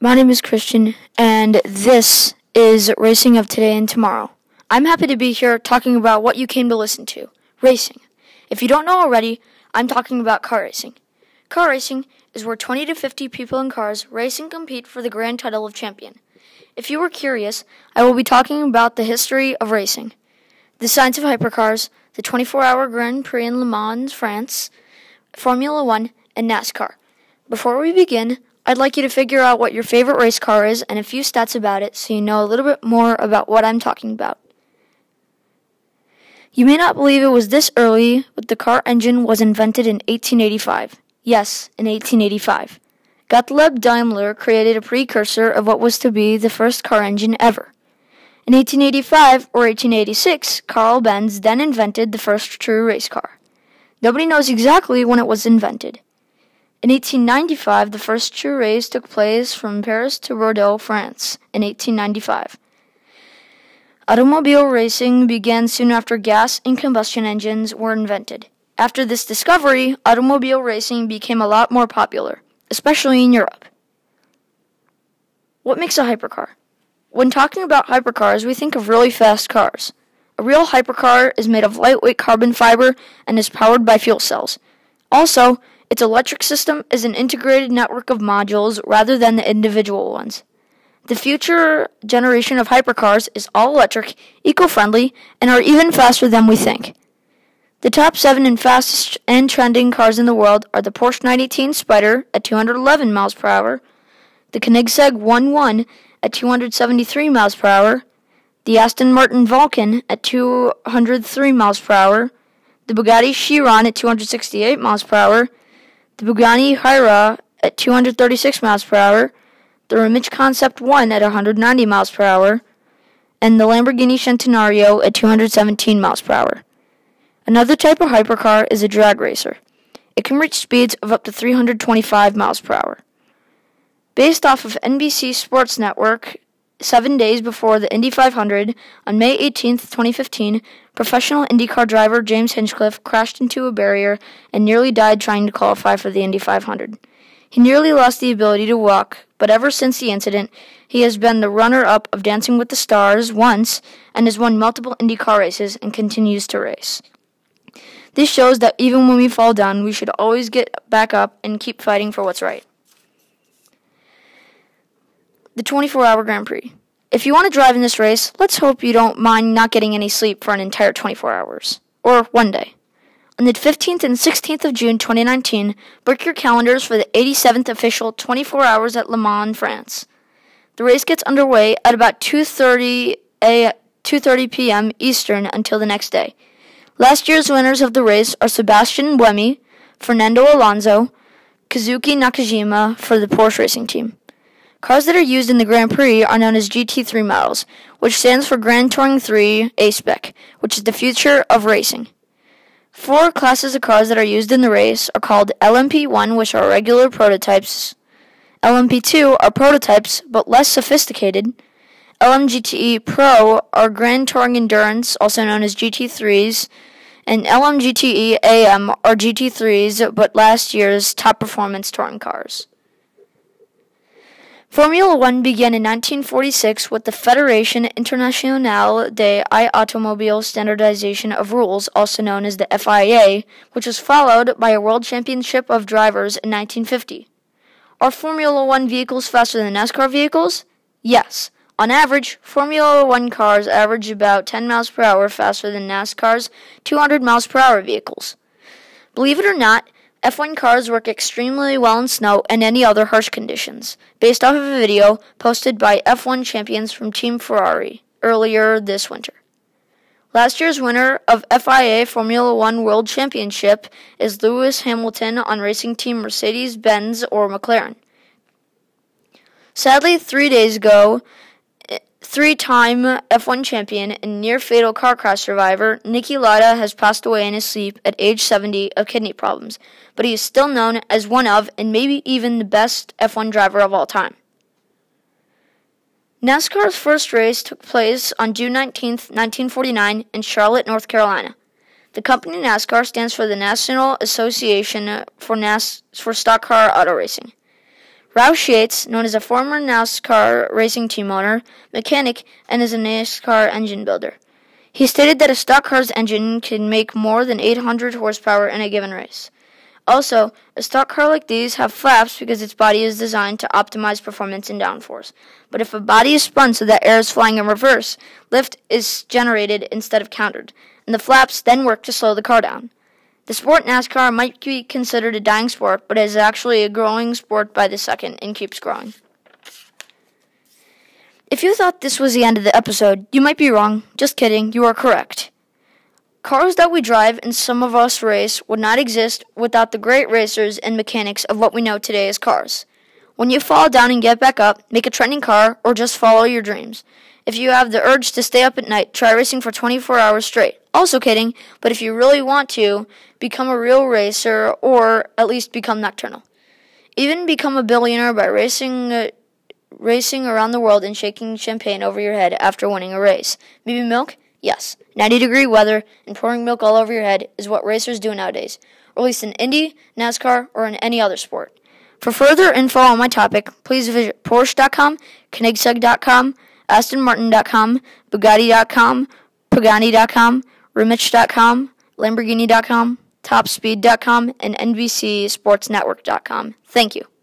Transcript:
My name is Christian, and this is Racing of Today and Tomorrow. I'm happy to be here talking about what you came to listen to racing. If you don't know already, I'm talking about car racing. Car racing is where 20 to 50 people in cars race and compete for the grand title of champion. If you were curious, I will be talking about the history of racing, the science of hypercars, the 24 hour Grand Prix in Le Mans, France, Formula One, and NASCAR. Before we begin, I'd like you to figure out what your favorite race car is and a few stats about it so you know a little bit more about what I'm talking about. You may not believe it was this early, but the car engine was invented in 1885. Yes, in 1885. Gottlieb Daimler created a precursor of what was to be the first car engine ever. In 1885 or 1886, Carl Benz then invented the first true race car. Nobody knows exactly when it was invented. In 1895, the first true race took place from Paris to Bordeaux, France, in 1895. Automobile racing began soon after gas and combustion engines were invented. After this discovery, automobile racing became a lot more popular, especially in Europe. What makes a hypercar? When talking about hypercars, we think of really fast cars. A real hypercar is made of lightweight carbon fiber and is powered by fuel cells. Also, its electric system is an integrated network of modules rather than the individual ones. The future generation of hypercars is all electric, eco friendly, and are even faster than we think. The top seven and fastest and trending cars in the world are the Porsche 918 Spyder at 211 miles per hour, the Koenigsegg 11 at 273 miles per hour, the Aston Martin Vulcan at 203 miles per hour, the Bugatti Chiron at 268 miles per hour, the Bugatti Huayra at 236 miles per hour, the Rimac Concept 1 at 190 miles per hour, and the Lamborghini Centenario at 217 miles per hour. Another type of hypercar is a drag racer. It can reach speeds of up to 325 miles per hour. Based off of NBC Sports Network, seven days before the Indy 500, on May 18, 2015, professional IndyCar driver James Hinchcliffe crashed into a barrier and nearly died trying to qualify for the Indy 500. He nearly lost the ability to walk, but ever since the incident, he has been the runner up of Dancing with the Stars once and has won multiple IndyCar races and continues to race. This shows that even when we fall down, we should always get back up and keep fighting for what's right the 24 hour Grand Prix. If you want to drive in this race, let's hope you don't mind not getting any sleep for an entire 24 hours. Or one day. On the 15th and 16th of June 2019, book your calendars for the 87th official 24 hours at Le Mans, France. The race gets underway at about 2:30 a 2:30 p.m. Eastern until the next day. Last year's winners of the race are Sebastian Buemi, Fernando Alonso, Kazuki Nakajima for the Porsche racing team. Cars that are used in the Grand Prix are known as GT3 models, which stands for Grand Touring 3 A-Spec, which is the future of racing. Four classes of cars that are used in the race are called LMP1, which are regular prototypes. LMP2 are prototypes, but less sophisticated. LMGTE Pro are Grand Touring Endurance, also known as GT3s. And LMGTE AM are GT3s, but last year's top performance touring cars. Formula One began in 1946 with the Fédération Internationale des Automobiles Standardization of Rules, also known as the FIA, which was followed by a World Championship of Drivers in 1950. Are Formula One vehicles faster than NASCAR vehicles? Yes. On average, Formula One cars average about 10 miles per hour faster than NASCAR's 200 miles per hour vehicles. Believe it or not, F1 cars work extremely well in snow and any other harsh conditions, based off of a video posted by F1 champions from Team Ferrari earlier this winter. Last year's winner of FIA Formula One World Championship is Lewis Hamilton on racing team Mercedes Benz or McLaren. Sadly, three days ago, Three time F1 champion and near fatal car crash survivor, Niki Lauda has passed away in his sleep at age 70 of kidney problems, but he is still known as one of, and maybe even the best F1 driver of all time. NASCAR's first race took place on June 19, 1949, in Charlotte, North Carolina. The company NASCAR stands for the National Association for, NAS- for Stock Car Auto Racing. Roush Yates, known as a former NASCAR racing team owner, mechanic, and is a NASCAR engine builder. He stated that a stock car's engine can make more than 800 horsepower in a given race. Also, a stock car like these have flaps because its body is designed to optimize performance in downforce. But if a body is spun so that air is flying in reverse, lift is generated instead of countered, and the flaps then work to slow the car down. The sport NASCAR might be considered a dying sport, but is actually a growing sport by the second and keeps growing. If you thought this was the end of the episode, you might be wrong. Just kidding, you are correct. Cars that we drive and some of us race would not exist without the great racers and mechanics of what we know today as cars. When you fall down and get back up, make a trending car or just follow your dreams. If you have the urge to stay up at night, try racing for 24 hours straight. Also kidding, but if you really want to, become a real racer or at least become nocturnal. Even become a billionaire by racing uh, racing around the world and shaking champagne over your head after winning a race. Maybe milk? Yes, 90 degree weather and pouring milk all over your head is what racers do nowadays, or at least in Indy, NASCAR, or in any other sport. For further info on my topic, please visit Porsche.com, Koenigsegg.com, AstonMartin.com, Bugatti.com, Pagani.com, Rimac.com, Lamborghini.com, TopSpeed.com, and NBCSportsNetwork.com. Thank you.